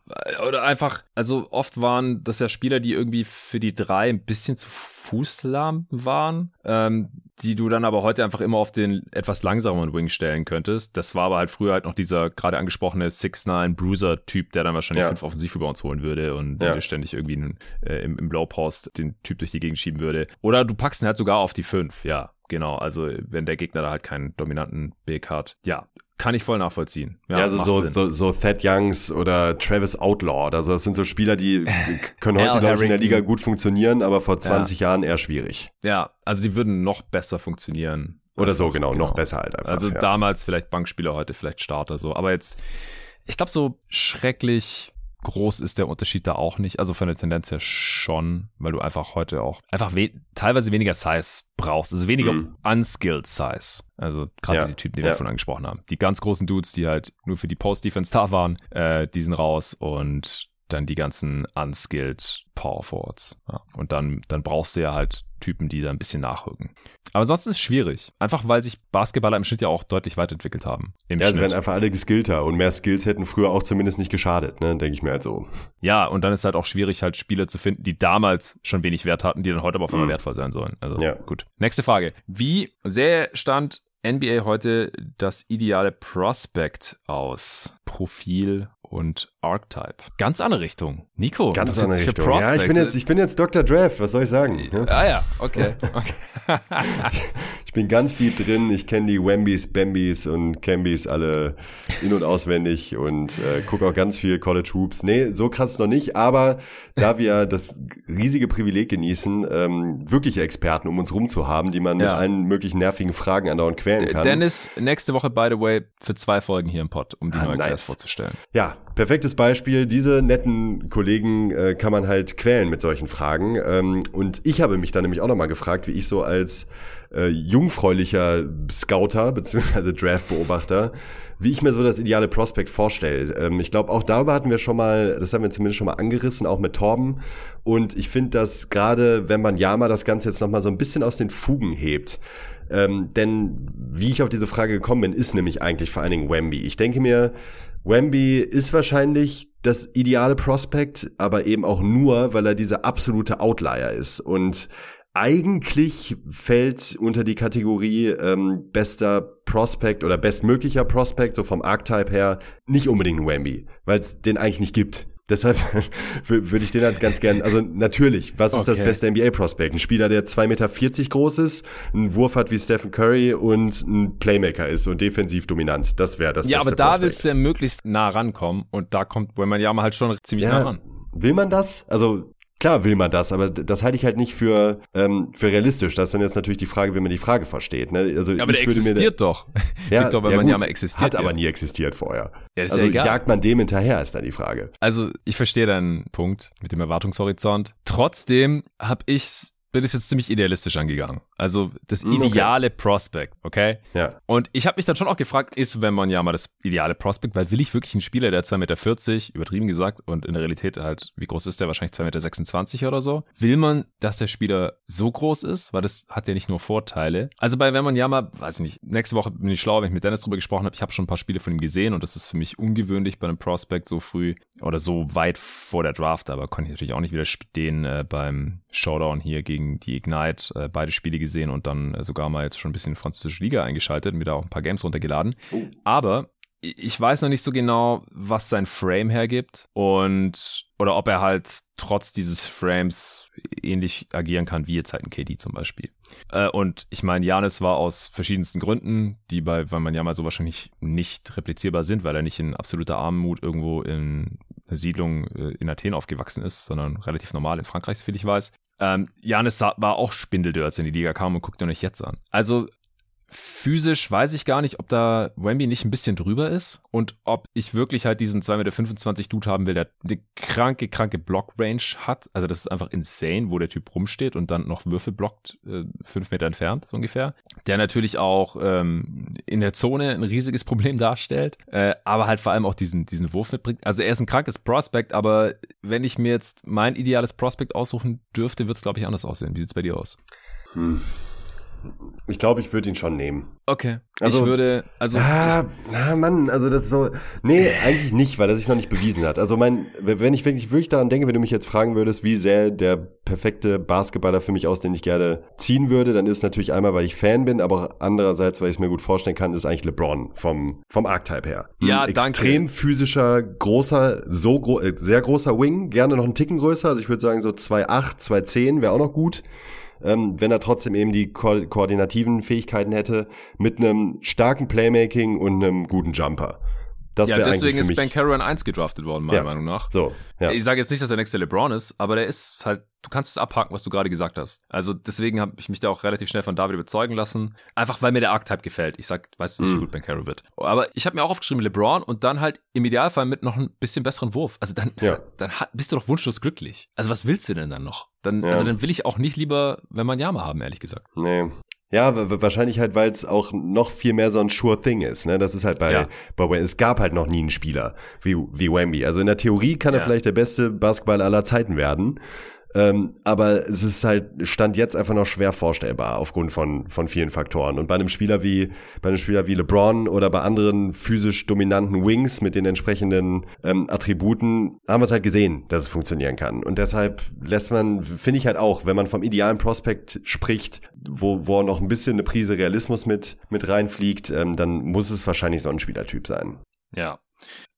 [SPEAKER 1] Oder einfach, also also oft waren das ja Spieler, die irgendwie für die drei ein bisschen zu fußlahm waren, ähm, die du dann aber heute einfach immer auf den etwas langsameren Wing stellen könntest. Das war aber halt früher halt noch dieser gerade angesprochene 6'9 Bruiser-Typ, der dann wahrscheinlich ja. fünf Offensivrebounds holen würde und ja. ständig irgendwie einen, äh, im, im Low Post den Typ durch die Gegend schieben würde. Oder du packst ihn halt sogar auf die fünf, ja. Genau, also wenn der Gegner da halt keinen dominanten Big hat. Ja, kann ich voll nachvollziehen.
[SPEAKER 2] Ja, ja also so, so, so Thad Youngs oder Travis Outlaw. Also das sind so Spieler, die können heute, glaube ich, in der Liga gut funktionieren, aber vor 20 ja. Jahren eher schwierig.
[SPEAKER 1] Ja, also die würden noch besser funktionieren.
[SPEAKER 2] Oder so, genau, genau. noch besser halt einfach.
[SPEAKER 1] Also
[SPEAKER 2] ja.
[SPEAKER 1] damals vielleicht Bankspieler, heute vielleicht Starter so. Aber jetzt, ich glaube, so schrecklich groß ist der Unterschied da auch nicht. Also von der Tendenz her schon, weil du einfach heute auch einfach we teilweise weniger Size brauchst. Also weniger mm. unskilled Size. Also gerade ja. die Typen, die ja. wir von angesprochen haben. Die ganz großen Dudes, die halt nur für die Post-Defense da waren, äh, die sind raus und dann die ganzen unskilled Power Forwards. Ja. Und dann, dann brauchst du ja halt Typen, die da ein bisschen nachrücken. Aber ansonsten ist es schwierig. Einfach weil sich Basketballer im Schnitt ja auch deutlich weiterentwickelt haben.
[SPEAKER 2] ja, Schnitt. sie werden einfach alle geskillter und mehr Skills hätten früher auch zumindest nicht geschadet, ne? denke ich mir halt so.
[SPEAKER 1] Ja, und dann ist halt auch schwierig, halt Spieler zu finden, die damals schon wenig Wert hatten, die dann heute aber auf einmal mhm. wertvoll sein sollen. Also ja. gut. Nächste Frage. Wie sehr stand NBA heute das ideale Prospect aus? Profil und Archetype. Ganz andere Richtung. Nico,
[SPEAKER 2] ganz andere Richtung. Ja, ich bin jetzt, ich bin jetzt Dr. Draft, was soll ich sagen?
[SPEAKER 1] Ah ja, okay. okay.
[SPEAKER 2] ich bin ganz deep drin, ich kenne die Wembys, Bambys und Cambys alle in- und auswendig und äh, gucke auch ganz viel College Hoops. Nee, so krass noch nicht, aber da wir das riesige Privileg genießen, ähm, wirkliche Experten um uns rum zu haben, die man ja. mit allen möglichen nervigen Fragen andauernd quälen kann.
[SPEAKER 1] Dennis, nächste Woche, by the way, für zwei Folgen hier im Pod, um die ah, neue nice. Class vorzustellen.
[SPEAKER 2] Ja, perfektes Beispiel. Diese netten Kollegen äh, kann man halt quälen mit solchen Fragen. Ähm, und ich habe mich dann nämlich auch nochmal gefragt, wie ich so als äh, jungfräulicher Scouter bzw. Draft-Beobachter, wie ich mir so das ideale Prospect vorstelle. Ähm, ich glaube, auch darüber hatten wir schon mal, das haben wir zumindest schon mal angerissen, auch mit Torben. Und ich finde, dass gerade wenn man Yama das Ganze jetzt nochmal so ein bisschen aus den Fugen hebt, ähm, denn wie ich auf diese Frage gekommen bin, ist nämlich eigentlich vor allen Dingen Wemby. Ich denke mir, Wemby ist wahrscheinlich das ideale Prospect, aber eben auch nur, weil er dieser absolute Outlier ist. Und eigentlich fällt unter die Kategorie ähm, bester Prospect oder bestmöglicher Prospect, so vom Archetype her, nicht unbedingt ein Wemby, weil es den eigentlich nicht gibt. Deshalb würde ich den halt ganz gern, also natürlich, was ist okay. das beste NBA-Prospect? Ein Spieler, der 2,40 Meter groß ist, einen Wurf hat wie Stephen Curry und ein Playmaker ist und defensiv dominant. Das wäre das
[SPEAKER 1] ja,
[SPEAKER 2] beste
[SPEAKER 1] Ja, aber da Prospect. willst du ja möglichst nah rankommen und da kommt wenn man ja mal halt schon ziemlich ja, nah ran.
[SPEAKER 2] Will man das? Also Klar will man das, aber das halte ich halt nicht für, ähm, für realistisch. Das ist dann jetzt natürlich die Frage, wie man die Frage versteht. Ne?
[SPEAKER 1] Also ja, aber der existiert da, doch.
[SPEAKER 2] Ja, Victor, ja, man gut, ja mal existiert. Hat ja. aber nie existiert vorher. Ja, also ja jagt man dem hinterher, ist dann die Frage.
[SPEAKER 1] Also ich verstehe deinen Punkt mit dem Erwartungshorizont. Trotzdem habe ich bin es jetzt ziemlich idealistisch angegangen. Also das hm, ideale okay. Prospect, okay?
[SPEAKER 2] Ja.
[SPEAKER 1] Und ich habe mich dann schon auch gefragt, ist, wenn man ja mal das ideale Prospect, weil will ich wirklich einen Spieler, der 2,40 Meter, übertrieben gesagt, und in der Realität halt, wie groß ist der? Wahrscheinlich 2,26 Meter oder so. Will man, dass der Spieler so groß ist? Weil das hat ja nicht nur Vorteile. Also bei, wenn man ja mal, weiß ich nicht, nächste Woche bin ich schlauer, wenn ich mit Dennis drüber gesprochen habe, ich habe schon ein paar Spiele von ihm gesehen und das ist für mich ungewöhnlich bei einem Prospect so früh oder so weit vor der Draft, aber konnte ich natürlich auch nicht widerstehen äh, beim Showdown hier gegen die Ignite, äh, beide Spiele gesehen und dann äh, sogar mal jetzt schon ein bisschen in die französische Liga eingeschaltet, mir da auch ein paar Games runtergeladen. Oh. Aber ich weiß noch nicht so genau, was sein Frame hergibt und oder ob er halt trotz dieses Frames ähnlich agieren kann wie jetzt halt ein KD zum Beispiel. Äh, und ich meine, Janis war aus verschiedensten Gründen, die bei, weil man ja mal so wahrscheinlich nicht replizierbar sind, weil er nicht in absoluter Armut irgendwo in einer Siedlung äh, in Athen aufgewachsen ist, sondern relativ normal in Frankreich, soviel ich weiß. Ähm, Janis war auch Spindeldür, als er in die Liga kam und guckt ihn euch jetzt an. Also physisch weiß ich gar nicht, ob da Wemby nicht ein bisschen drüber ist und ob ich wirklich halt diesen 2,25 Meter Dude haben will, der eine kranke, kranke Block-Range hat. Also das ist einfach insane, wo der Typ rumsteht und dann noch Würfel blockt, äh, fünf Meter entfernt, so ungefähr. Der natürlich auch ähm, in der Zone ein riesiges Problem darstellt, äh, aber halt vor allem auch diesen, diesen Wurf mitbringt. Also er ist ein krankes Prospect, aber wenn ich mir jetzt mein ideales Prospect aussuchen dürfte, wird es, glaube ich, anders aussehen. Wie sieht's bei dir aus?
[SPEAKER 2] Hm. Ich glaube, ich würde ihn schon nehmen.
[SPEAKER 1] Okay. Also, ich würde, also.
[SPEAKER 2] Ah, ah, Mann, also das ist so. Nee, eigentlich nicht, weil er sich noch nicht bewiesen hat. Also mein, wenn ich wirklich, wirklich daran denke, wenn du mich jetzt fragen würdest, wie sähe der perfekte Basketballer für mich aus, den ich gerne ziehen würde, dann ist natürlich einmal, weil ich Fan bin, aber andererseits, weil ich es mir gut vorstellen kann, ist eigentlich LeBron vom, vom Archetype her.
[SPEAKER 1] Ja,
[SPEAKER 2] Ein
[SPEAKER 1] danke.
[SPEAKER 2] Extrem physischer, großer, so gro äh, sehr großer Wing, gerne noch einen Ticken größer. Also ich würde sagen, so 2,8, 2,10 wäre auch noch gut ähm, wenn er trotzdem eben die ko koordinativen Fähigkeiten hätte, mit einem starken Playmaking und einem guten Jumper.
[SPEAKER 1] Das ja, deswegen ist Ben Carroll 1 gedraftet worden, meiner
[SPEAKER 2] ja,
[SPEAKER 1] Meinung nach.
[SPEAKER 2] So, ja.
[SPEAKER 1] Ich sage jetzt nicht, dass er nächste LeBron ist, aber der ist halt, du kannst es abhaken, was du gerade gesagt hast. Also deswegen habe ich mich da auch relativ schnell von David überzeugen lassen. Einfach weil mir der Archetype gefällt. Ich sag, weiß nicht, wie mhm. gut Ben Carroll wird. Aber ich habe mir auch aufgeschrieben LeBron und dann halt im Idealfall mit noch ein bisschen besseren Wurf. Also dann,
[SPEAKER 2] ja.
[SPEAKER 1] dann bist du doch wunschlos glücklich. Also was willst du denn dann noch? Dann, ja. Also dann will ich auch nicht lieber, wenn man Yama haben, ehrlich gesagt.
[SPEAKER 2] Nee, ja, wahrscheinlich halt, weil es auch noch viel mehr so ein sure thing ist. Ne? Das ist halt bei, ja. bei es gab halt noch nie einen Spieler wie, wie Wemby. Also in der Theorie kann er vielleicht der beste Basketballer aller Zeiten werden. Ähm, aber es ist halt, stand jetzt einfach noch schwer vorstellbar aufgrund von, von vielen Faktoren. Und bei einem Spieler wie, bei einem Spieler wie LeBron oder bei anderen physisch dominanten Wings mit den entsprechenden ähm, Attributen haben wir es halt gesehen, dass es funktionieren kann. Und deshalb lässt man, finde ich halt auch, wenn man vom idealen Prospekt spricht, wo, wo noch ein bisschen eine Prise Realismus mit, mit reinfliegt, ähm, dann muss es wahrscheinlich so ein Spielertyp sein.
[SPEAKER 1] Ja,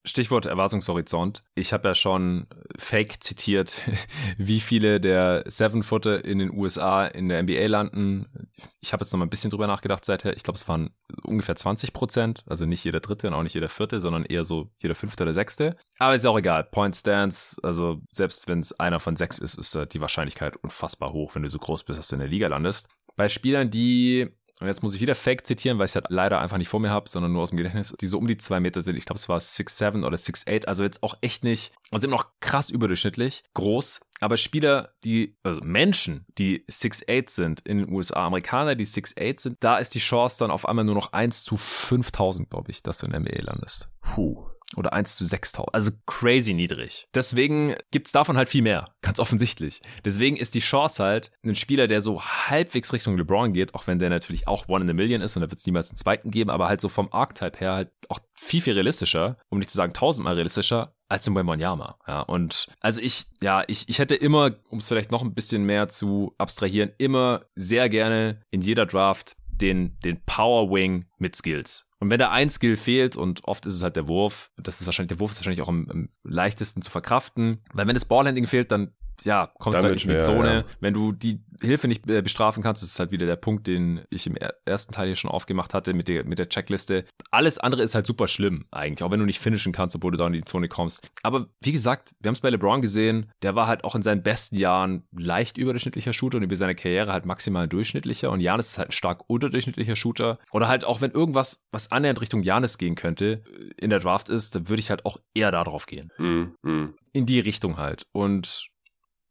[SPEAKER 1] Stichwort Erwartungshorizont. Ich habe ja schon fake zitiert, wie viele der Seven-Footer in den USA in der NBA landen. Ich habe jetzt noch mal ein bisschen drüber nachgedacht seither. Ich glaube, es waren ungefähr 20 Prozent. Also nicht jeder Dritte und auch nicht jeder Vierte, sondern eher so jeder Fünfte oder Sechste. Aber ist auch egal. Point Stance, also selbst wenn es einer von sechs ist, ist die Wahrscheinlichkeit unfassbar hoch, wenn du so groß bist, dass du in der Liga landest. Bei Spielern, die und jetzt muss ich wieder Fake zitieren, weil ich es halt leider einfach nicht vor mir habe, sondern nur aus dem Gedächtnis, die so um die zwei Meter sind. Ich glaube, es war 6'7 oder 6'8, also jetzt auch echt nicht, also sind noch krass überdurchschnittlich, groß. Aber Spieler, die, also Menschen, die 6'8 sind in den USA, Amerikaner, die 6'8 sind, da ist die Chance dann auf einmal nur noch 1 zu 5000, glaube ich, dass du in der NBA landest.
[SPEAKER 2] Puh.
[SPEAKER 1] Oder 1 zu 6000. Also crazy niedrig. Deswegen gibt's davon halt viel mehr. Ganz offensichtlich. Deswegen ist die Chance halt, ein Spieler, der so halbwegs Richtung LeBron geht, auch wenn der natürlich auch One in a Million ist und da wird es niemals einen zweiten geben, aber halt so vom Archetype her halt auch viel, viel realistischer, um nicht zu sagen tausendmal realistischer, als im Wembanyama. Ja, und also ich, ja, ich, ich hätte immer, um es vielleicht noch ein bisschen mehr zu abstrahieren, immer sehr gerne in jeder Draft den, den Power Wing mit Skills. Und wenn da ein Skill fehlt, und oft ist es halt der Wurf, das ist wahrscheinlich, der Wurf ist wahrscheinlich auch am, am leichtesten zu verkraften. Weil wenn das Ballhandling fehlt, dann ja, kommst du halt in die Zone. Ja. Wenn du die Hilfe nicht äh, bestrafen kannst, das ist halt wieder der Punkt, den ich im ersten Teil hier schon aufgemacht hatte mit der, mit der Checkliste. Alles andere ist halt super schlimm eigentlich, auch wenn du nicht finishen kannst, obwohl du da in die Zone kommst. Aber wie gesagt, wir haben es bei LeBron gesehen, der war halt auch in seinen besten Jahren leicht überdurchschnittlicher Shooter und über seine Karriere halt maximal durchschnittlicher und Janis ist halt ein stark unterdurchschnittlicher Shooter. Oder halt auch wenn irgendwas, was annähernd Richtung Janis gehen könnte, äh, in der Draft ist, dann würde ich halt auch eher darauf gehen.
[SPEAKER 2] Mhm. mhm.
[SPEAKER 1] In die Richtung halt. Und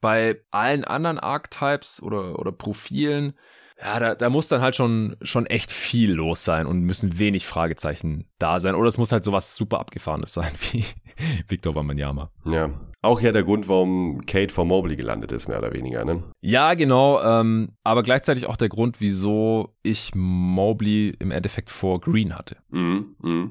[SPEAKER 1] bei allen anderen Archetypes oder, oder Profilen, ja, da, da muss dann halt schon, schon echt viel los sein und müssen wenig Fragezeichen da sein. Oder es muss halt sowas super Abgefahrenes sein wie Victor Wembanyama.
[SPEAKER 2] Ja, auch ja der Grund, warum Kate vor Mobley gelandet ist, mehr oder weniger, ne?
[SPEAKER 1] Ja, genau. Ähm, aber gleichzeitig auch der Grund, wieso ich Mobley im Endeffekt vor Green hatte.
[SPEAKER 2] Mhm, mh.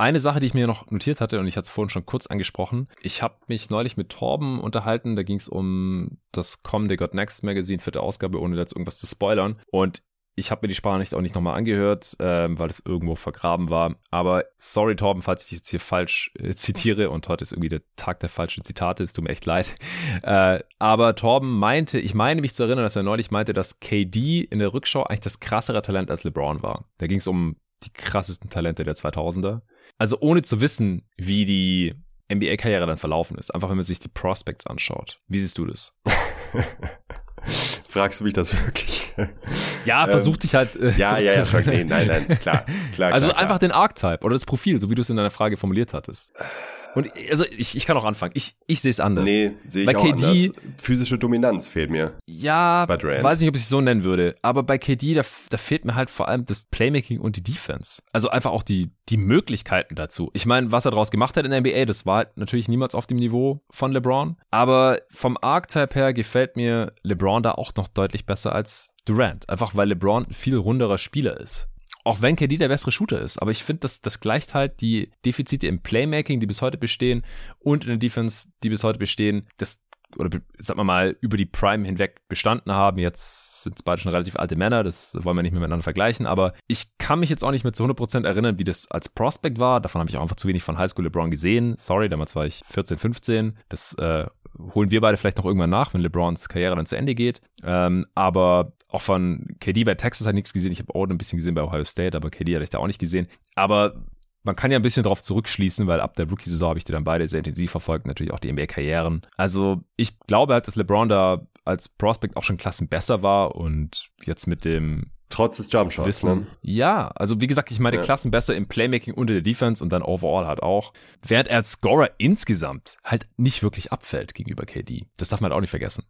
[SPEAKER 1] Eine Sache, die ich mir noch notiert hatte, und ich hatte es vorhin schon kurz angesprochen, ich habe mich neulich mit Torben unterhalten, da ging es um das kommende God Next Magazine, vierte Ausgabe, ohne jetzt irgendwas zu spoilern. Und ich habe mir die Sprachnachricht auch nicht nochmal angehört, ähm, weil es irgendwo vergraben war. Aber sorry, Torben, falls ich jetzt hier falsch äh, zitiere und heute ist irgendwie der Tag der falschen Zitate, es tut mir echt leid. Äh, aber Torben meinte, ich meine mich zu erinnern, dass er neulich meinte, dass KD in der Rückschau eigentlich das krassere Talent als LeBron war. Da ging es um die krassesten Talente der 2000er. Also ohne zu wissen, wie die NBA-Karriere dann verlaufen ist. Einfach wenn man sich die Prospects anschaut. Wie siehst du das?
[SPEAKER 2] Fragst du mich das wirklich?
[SPEAKER 1] Ja, versuch ähm, dich halt.
[SPEAKER 2] Äh, ja, ja, ja, ja, nee, nein, nein, klar, klar.
[SPEAKER 1] Also
[SPEAKER 2] klar,
[SPEAKER 1] einfach klar. den Archetype oder das Profil, so wie du es in deiner Frage formuliert hattest. Und also ich, ich kann auch anfangen. Ich, ich sehe es anders.
[SPEAKER 2] Nee, sehe ich bei auch KD, anders. Physische Dominanz fehlt mir.
[SPEAKER 1] Ja, weiß nicht, ob ich es so nennen würde. Aber bei KD, da, da fehlt mir halt vor allem das Playmaking und die Defense. Also einfach auch die, die Möglichkeiten dazu. Ich meine, was er daraus gemacht hat in der NBA, das war halt natürlich niemals auf dem Niveau von LeBron. Aber vom Archetype her gefällt mir LeBron da auch noch deutlich besser als Durant. Einfach weil LeBron ein viel runderer Spieler ist. Auch wenn KD der bessere Shooter ist. Aber ich finde, das, das gleicht halt die Defizite im Playmaking, die bis heute bestehen, und in der Defense, die bis heute bestehen. Das, oder sagen wir mal, über die Prime hinweg bestanden haben. Jetzt sind es beide schon relativ alte Männer, das wollen wir nicht miteinander vergleichen, aber ich kann mich jetzt auch nicht mehr zu 100% erinnern, wie das als Prospect war. Davon habe ich auch einfach zu wenig von High School LeBron gesehen. Sorry, damals war ich 14, 15. Das äh, holen wir beide vielleicht noch irgendwann nach, wenn LeBrons Karriere dann zu Ende geht. Ähm, aber auch von KD bei Texas hat nichts gesehen. Ich habe Oden ein bisschen gesehen bei Ohio State, aber KD hatte ich da auch nicht gesehen. Aber man kann ja ein bisschen darauf zurückschließen, weil ab der Rookie-Saison habe ich die dann beide sehr intensiv verfolgt, natürlich auch die NBA-Karrieren. Also ich glaube halt, dass LeBron da als Prospect auch schon Klassen besser war und jetzt mit dem
[SPEAKER 2] Trotz des Jumpshots. Wissen.
[SPEAKER 1] Ne? Ja, also wie gesagt, ich meine ja. Klassen besser im Playmaking und in der Defense und dann overall halt auch. Während er als Scorer insgesamt halt nicht wirklich abfällt gegenüber KD. Das darf man halt auch nicht vergessen.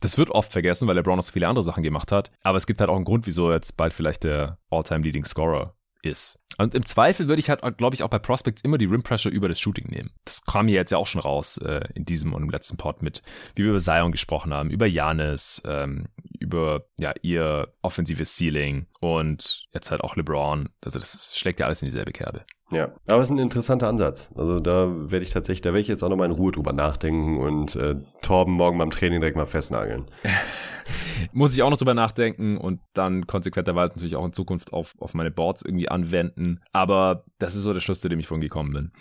[SPEAKER 1] Das wird oft vergessen, weil LeBron noch so viele andere Sachen gemacht hat. Aber es gibt halt auch einen Grund, wieso er jetzt bald vielleicht der All-Time Leading Scorer ist. Und im Zweifel würde ich halt, glaube ich, auch bei Prospects immer die Rim Pressure über das Shooting nehmen. Das kam hier jetzt ja auch schon raus äh, in diesem und im letzten Pod mit, wie wir über Zion gesprochen haben, über Janis, ähm, über ja ihr offensives Ceiling und jetzt halt auch LeBron. Also das schlägt ja alles in dieselbe Kerbe.
[SPEAKER 2] Ja, aber es ist ein interessanter Ansatz. Also da werde ich tatsächlich, da werde ich jetzt auch nochmal in Ruhe drüber nachdenken und äh, Torben morgen beim Training direkt mal festnageln.
[SPEAKER 1] Muss ich auch noch drüber nachdenken und dann konsequenterweise natürlich auch in Zukunft auf, auf meine Boards irgendwie anwenden. Aber das ist so der Schluss, zu dem ich vorhin gekommen bin.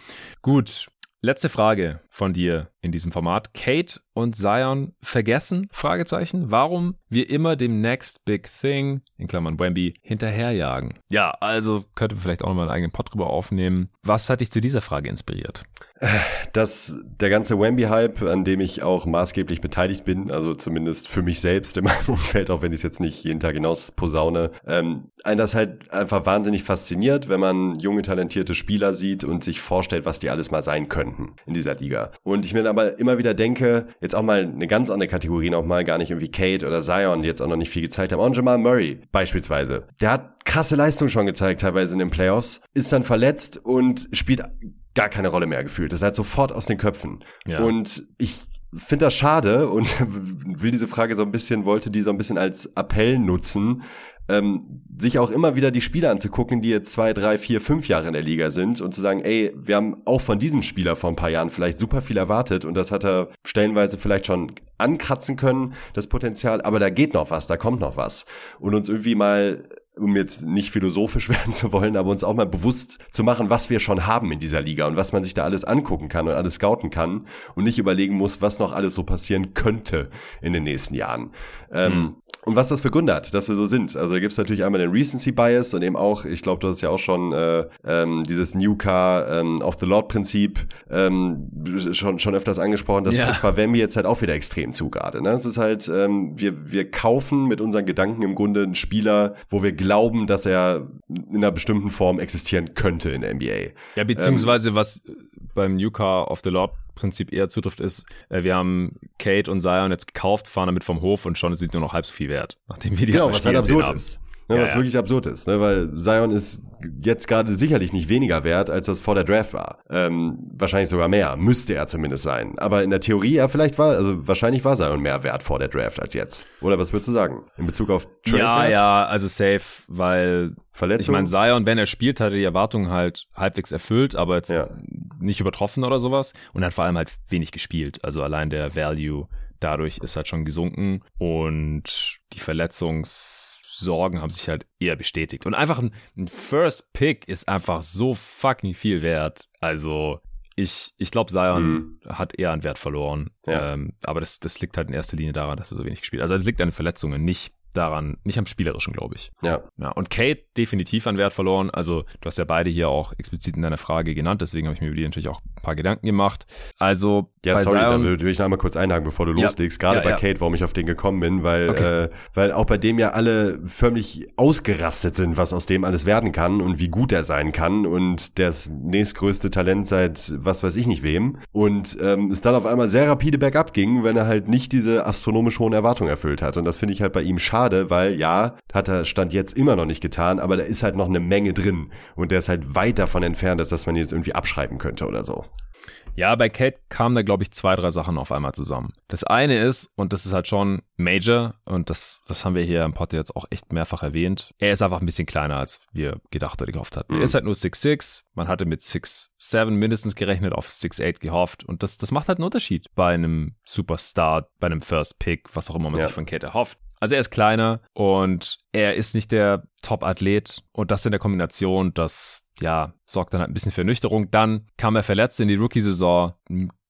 [SPEAKER 1] Gut, Letzte Frage von dir in diesem Format. Kate und Zion vergessen? Fragezeichen. Warum wir immer dem Next Big Thing, in Klammern Wemby, hinterherjagen? Ja, also könnte man vielleicht auch nochmal einen eigenen Pod drüber aufnehmen. Was hat dich zu dieser Frage inspiriert?
[SPEAKER 2] dass der ganze Wemby-Hype, an dem ich auch maßgeblich beteiligt bin, also zumindest für mich selbst in meinem Umfeld, auch wenn ich es jetzt nicht jeden Tag hinaus posaune, ähm, einen das halt einfach wahnsinnig fasziniert, wenn man junge, talentierte Spieler sieht und sich vorstellt, was die alles mal sein könnten in dieser Liga. Und ich mir aber immer wieder denke, jetzt auch mal eine ganz andere Kategorie nochmal, gar nicht irgendwie Kate oder Zion, die jetzt auch noch nicht viel gezeigt haben. Auch Jamal Murray beispielsweise. Der hat krasse Leistung schon gezeigt, teilweise in den Playoffs, ist dann verletzt und spielt gar keine Rolle mehr gefühlt. Das ist halt sofort aus den Köpfen. Ja. Und ich finde das schade und will diese Frage so ein bisschen, wollte die so ein bisschen als Appell nutzen, ähm, sich auch immer wieder die Spieler anzugucken, die jetzt zwei, drei, vier, fünf Jahre in der Liga sind und zu sagen, ey, wir haben auch von diesem Spieler vor ein paar Jahren vielleicht super viel erwartet und das hat er stellenweise vielleicht schon ankratzen können, das Potenzial, aber da geht noch was, da kommt noch was. Und uns irgendwie mal um jetzt nicht philosophisch werden zu wollen, aber uns auch mal bewusst zu machen, was wir schon haben in dieser Liga und was man sich da alles angucken kann und alles scouten kann und nicht überlegen muss, was noch alles so passieren könnte in den nächsten Jahren. Ähm, hm. Und was das für Gründe hat, dass wir so sind. Also da gibt es natürlich einmal den Recency Bias und eben auch, ich glaube, du hast ja auch schon äh, ähm, dieses New Car ähm, of the Lord Prinzip ähm, schon, schon öfters angesprochen. Das ja. trifft bei Wemby jetzt halt auch wieder extrem zu gerade. Ne? Es ist halt, ähm, wir, wir kaufen mit unseren Gedanken im Grunde einen Spieler, wo wir glauben, dass er in einer bestimmten Form existieren könnte in der NBA.
[SPEAKER 1] Ja, beziehungsweise ähm, was beim New Car of the Lord Prinzip eher zutrifft, ist, äh, wir haben Kate und Zion jetzt gekauft, fahren damit vom Hof und schon sind nur noch halb so viel wert, nachdem wir die
[SPEAKER 2] Genau, was halt absurd ist. Ne, ja, was ja. wirklich absurd ist, ne, weil Zion ist jetzt gerade sicherlich nicht weniger wert, als das vor der Draft war. Ähm, wahrscheinlich sogar mehr, müsste er zumindest sein. Aber in der Theorie, ja, vielleicht war, also wahrscheinlich war Zion mehr wert vor der Draft als jetzt. Oder was würdest du sagen? In Bezug auf
[SPEAKER 1] Trade Ja, Wert? ja, also safe, weil Verletzung? Ich meine, Zion, wenn er spielt, hat er die Erwartungen halt halbwegs erfüllt, aber jetzt ja. nicht übertroffen oder sowas und hat vor allem halt wenig gespielt. Also allein der Value dadurch ist halt schon gesunken und die Verletzungs Sorgen haben sich halt eher bestätigt. Und einfach ein, ein First Pick ist einfach so fucking viel wert. Also ich, ich glaube, Zion mhm. hat eher an Wert verloren. Ja. Ähm, aber das, das liegt halt in erster Linie daran, dass er so wenig gespielt hat. Also es liegt an den Verletzungen, nicht daran, nicht am Spielerischen, glaube ich.
[SPEAKER 2] Ja.
[SPEAKER 1] ja. Und Kate definitiv an Wert verloren. Also, du hast ja beide hier auch explizit in deiner Frage genannt, deswegen habe ich mir über die natürlich auch ein paar Gedanken gemacht. Also,
[SPEAKER 2] ja, sorry, Zion, da will ich noch einmal kurz einhaken, bevor du ja, loslegst. Gerade ja, bei. Kate, warum ich auf den gekommen bin, weil, okay. äh, weil auch bei dem ja alle förmlich ausgerastet sind, was aus dem alles werden kann und wie gut er sein kann und das nächstgrößte Talent seit was weiß ich nicht wem. Und ähm, es dann auf einmal sehr rapide bergab ging, wenn er halt nicht diese astronomisch hohen Erwartungen erfüllt hat. Und das finde ich halt bei ihm schade, weil ja, hat er Stand jetzt immer noch nicht getan, aber da ist halt noch eine Menge drin. Und der ist halt weit davon entfernt, dass man ihn jetzt irgendwie abschreiben könnte oder so.
[SPEAKER 1] Ja, bei Kate kamen da, glaube ich, zwei, drei Sachen auf einmal zusammen. Das eine ist, und das ist halt schon Major, und das, das haben wir hier im Pod jetzt auch echt mehrfach erwähnt, er ist einfach ein bisschen kleiner, als wir gedacht oder gehofft hatten. Mhm. Er ist halt nur 6'6, man hatte mit 6'7 mindestens gerechnet, auf 6'8 gehofft, und das, das macht halt einen Unterschied bei einem Superstar, bei einem First Pick, was auch immer man ja. sich von Kate erhofft. Also er ist kleiner und er ist nicht der Top-Athlet und das in der Kombination, das ja sorgt dann halt ein bisschen für Ernüchterung. Dann kam er verletzt in die Rookie-Saison,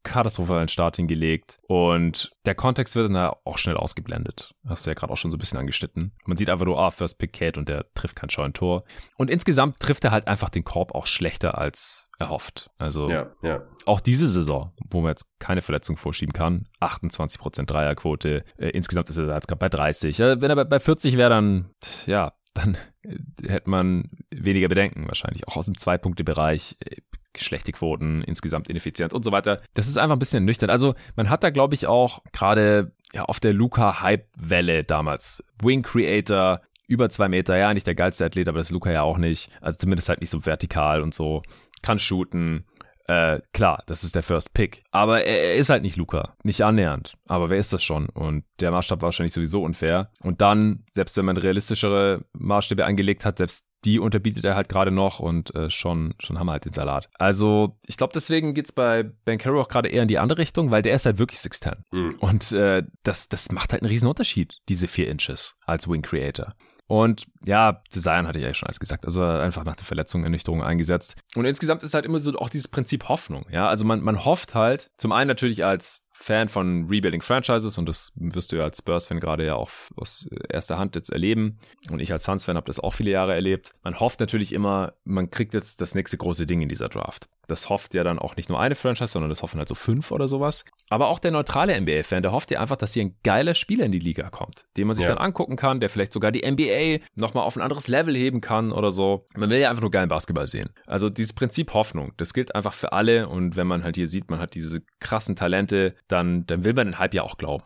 [SPEAKER 1] katastrophalen Start hingelegt und der Kontext wird dann auch schnell ausgeblendet. Hast du ja gerade auch schon so ein bisschen angeschnitten. Man sieht einfach nur, ah, First Pick Kate und der trifft kein Scheunentor. Und insgesamt trifft er halt einfach den Korb auch schlechter als erhofft. Also
[SPEAKER 2] ja, ja.
[SPEAKER 1] auch diese Saison, wo man jetzt keine Verletzung vorschieben kann, 28% Dreierquote. Äh, insgesamt ist er jetzt gerade bei 30. Äh, wenn er bei 40 wäre, dann ja, dann hätte man weniger Bedenken wahrscheinlich. Auch aus dem Zwei-Punkte-Bereich äh, schlechte Quoten, insgesamt ineffizient und so weiter. Das ist einfach ein bisschen nüchtern. Also man hat da, glaube ich, auch gerade ja, auf der Luca-Hype-Welle damals Wing Creator, über zwei Meter, ja, nicht der geilste Athlet, aber das ist Luca ja auch nicht. Also zumindest halt nicht so vertikal und so. Kann shooten, äh, klar, das ist der First Pick. Aber er, er, ist halt nicht Luca. Nicht annähernd. Aber wer ist das schon? Und der Maßstab war wahrscheinlich sowieso unfair. Und dann, selbst wenn man realistischere Maßstäbe angelegt hat, selbst die unterbietet er halt gerade noch und äh, schon, schon haben wir halt den Salat. Also, ich glaube, deswegen geht's bei Ben Carroll auch gerade eher in die andere Richtung, weil der ist halt wirklich 6'10. Mhm. Und äh, das, das macht halt einen riesen Unterschied, diese vier Inches als Wing Creator. Und ja, Zion hatte ich ja schon alles gesagt. Also einfach nach der Verletzung, Ernüchterung eingesetzt. Und insgesamt ist halt immer so auch dieses Prinzip Hoffnung. Ja, also man, man hofft halt, zum einen natürlich als Fan von Rebuilding Franchises und das wirst du ja als Spurs-Fan gerade ja auch aus erster Hand jetzt erleben. Und ich als Suns-Fan habe das auch viele Jahre erlebt. Man hofft natürlich immer, man kriegt jetzt das nächste große Ding in dieser Draft. Das hofft ja dann auch nicht nur eine Franchise, sondern das hoffen halt so fünf oder sowas. Aber auch der neutrale NBA-Fan, der hofft ja einfach, dass hier ein geiler Spieler in die Liga kommt, den man sich ja. dann angucken kann, der vielleicht sogar die NBA nochmal auf ein anderes Level heben kann oder so. Man will ja einfach nur geilen Basketball sehen. Also dieses Prinzip Hoffnung, das gilt einfach für alle. Und wenn man halt hier sieht, man hat diese krassen Talente, dann, dann will man den Hype ja auch glauben.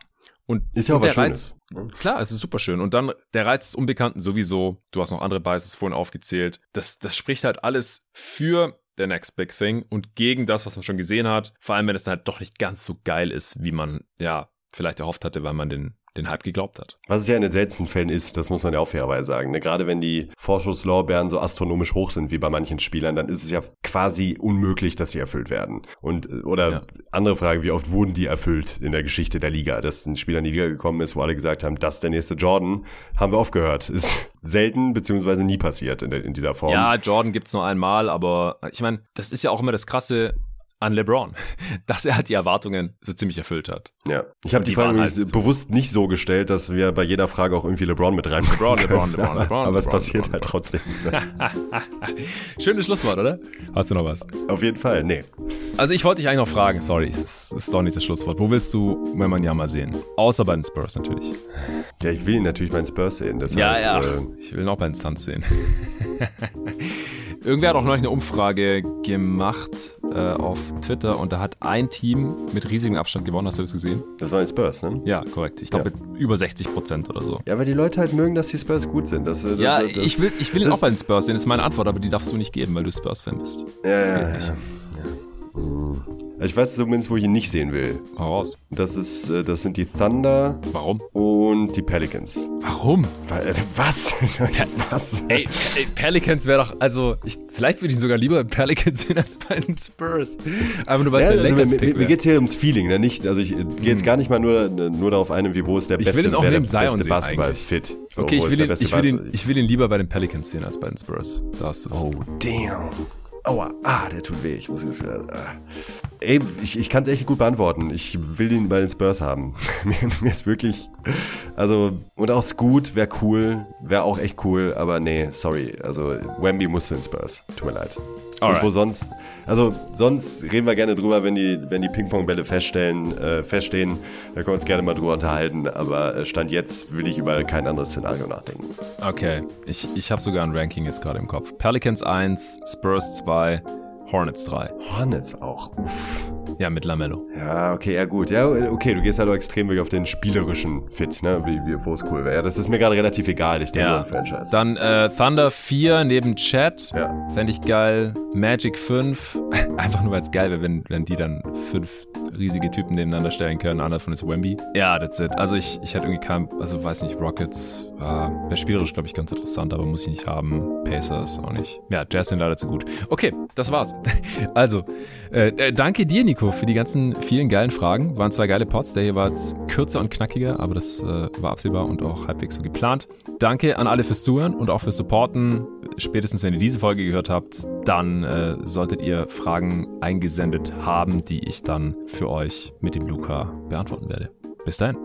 [SPEAKER 1] Und,
[SPEAKER 2] ist ja
[SPEAKER 1] auch
[SPEAKER 2] was
[SPEAKER 1] Reiz, Schönes. Klar, es ist super schön. Und dann der Reiz des Unbekannten sowieso. Du hast noch andere Biases vorhin aufgezählt. Das, das spricht halt alles für der Next Big Thing und gegen das, was man schon gesehen hat. Vor allem, wenn es dann halt doch nicht ganz so geil ist, wie man ja vielleicht erhofft hatte, weil man den den Hype geglaubt hat.
[SPEAKER 2] Was es ja in den seltensten Fällen ist, das muss man ja auch fairerweise sagen. Ne? Gerade wenn die Vorschusslorbeeren so astronomisch hoch sind wie bei manchen Spielern, dann ist es ja quasi unmöglich, dass sie erfüllt werden. Und äh, oder ja. andere Frage, wie oft wurden die erfüllt in der Geschichte der Liga? Dass ein Spieler in die Liga gekommen ist, wo alle gesagt haben, das ist der nächste Jordan, haben wir oft gehört. Ist selten beziehungsweise nie passiert in, der, in dieser Form.
[SPEAKER 1] Ja, Jordan gibt's nur einmal, aber ich meine, das ist ja auch immer das Krasse an LeBron, dass er halt die Erwartungen so ziemlich erfüllt hat.
[SPEAKER 2] Ja, ich habe die, die Frage halt bewusst so. nicht so gestellt, dass wir bei jeder Frage auch irgendwie LeBron mit reinbringen LeBron, LeBron, LeBron, LeBron. Aber es passiert LeBron, halt trotzdem.
[SPEAKER 1] Schönes Schlusswort, oder? Hast du noch was?
[SPEAKER 2] Auf jeden Fall, nee.
[SPEAKER 1] Also ich wollte dich eigentlich noch fragen, sorry, das ist doch nicht das Schlusswort. Wo willst du wenn man ja mal sehen? Außer bei den Spurs natürlich.
[SPEAKER 2] Ja, ich will ihn natürlich bei den Spurs sehen.
[SPEAKER 1] Deshalb, ja, ja, äh, ich will ihn auch bei den Suns sehen. Irgendwer hat auch neulich eine Umfrage gemacht äh, auf Twitter und da hat ein Team mit riesigem Abstand gewonnen. Hast du das gesehen?
[SPEAKER 2] Das war die Spurs, ne?
[SPEAKER 1] Ja, korrekt. Ich glaube ja. mit über 60 Prozent oder so.
[SPEAKER 2] Ja, weil die Leute halt mögen, dass die Spurs gut sind. Das, das,
[SPEAKER 1] ja, das, ich will, ich will ihn auch bei den Spurs sehen. Das ist meine Antwort, aber die darfst du nicht geben, weil du Spurs-Fan bist.
[SPEAKER 2] Ja, das ja, ja. ja. Ich weiß zumindest, wo ich ihn nicht sehen will.
[SPEAKER 1] Voraus.
[SPEAKER 2] Das ist, äh, das sind die Thunder.
[SPEAKER 1] Warum?
[SPEAKER 2] Und die Pelicans.
[SPEAKER 1] Warum?
[SPEAKER 2] Äh, was?
[SPEAKER 1] was? Ey, ey Pelicans wäre doch, also, ich, vielleicht würde ich ihn sogar lieber Pelicans sehen als bei den Spurs. Aber nur weil ja,
[SPEAKER 2] der also, Mir, mir geht es hier ums Feeling, ne? Nicht, also ich äh, gehe jetzt hm. gar nicht mal nur, nur darauf ein, wie wo ist der
[SPEAKER 1] ich
[SPEAKER 2] beste,
[SPEAKER 1] will ihn auch neben Zion
[SPEAKER 2] beste Basketball ist fit.
[SPEAKER 1] So, okay, ich will, ihn, ich, will ihn, ich will ihn lieber bei den Pelicans sehen als bei den Spurs. Da ist.
[SPEAKER 2] Oh, damn. Aua, ah, der tut weh. Ich muss jetzt. Äh, ey, ich, ich kann es echt gut beantworten. Ich will ihn bei den Spurs haben. mir, mir, ist wirklich, also, und auch Scoot wäre cool, wäre auch echt cool, aber nee, sorry. Also, Wemby muss zu den Spurs. Tut mir leid. Alright. Und wo sonst, also sonst reden wir gerne drüber, wenn die, wenn die Ping-Pong-Bälle feststellen, äh, feststehen. Da können wir uns gerne mal drüber unterhalten. Aber äh, Stand jetzt will ich über kein anderes Szenario nachdenken.
[SPEAKER 1] Okay, ich, ich habe sogar ein Ranking jetzt gerade im Kopf. Pelicans 1, Spurs 2, Hornets 3.
[SPEAKER 2] Hornets auch, uff.
[SPEAKER 1] Ja, mit Lamello.
[SPEAKER 2] Ja, okay, ja gut. Ja, okay, du gehst halt auch extrem weg auf den spielerischen Fit, ne? Wie, wie, wo es cool wäre. Ja, das ist mir gerade relativ egal. Ich denke ja. nur an Franchise.
[SPEAKER 1] Dann äh, Thunder 4 neben Chat. Ja. Fände ich geil. Magic 5. Einfach nur, weil es geil wäre, wenn, wenn die dann 5 riesige Typen nebeneinander stellen können. Einer davon ist Wemby. Ja, that's it. Also ich, ich hätte irgendwie kein, also weiß nicht, Rockets äh, wäre spielerisch, glaube ich, ganz interessant, aber muss ich nicht haben. Pacers auch nicht. Ja, Jazz sind leider zu gut. Okay, das war's. also, äh, äh, danke dir, Nico, für die ganzen vielen geilen Fragen. Waren zwei geile Pots. Der hier war jetzt kürzer und knackiger, aber das äh, war absehbar und auch halbwegs so geplant. Danke an alle fürs Zuhören und auch fürs Supporten. Spätestens, wenn ihr diese Folge gehört habt, dann äh, solltet ihr Fragen eingesendet haben, die ich dann für euch mit dem Luca beantworten werde. Bis dahin.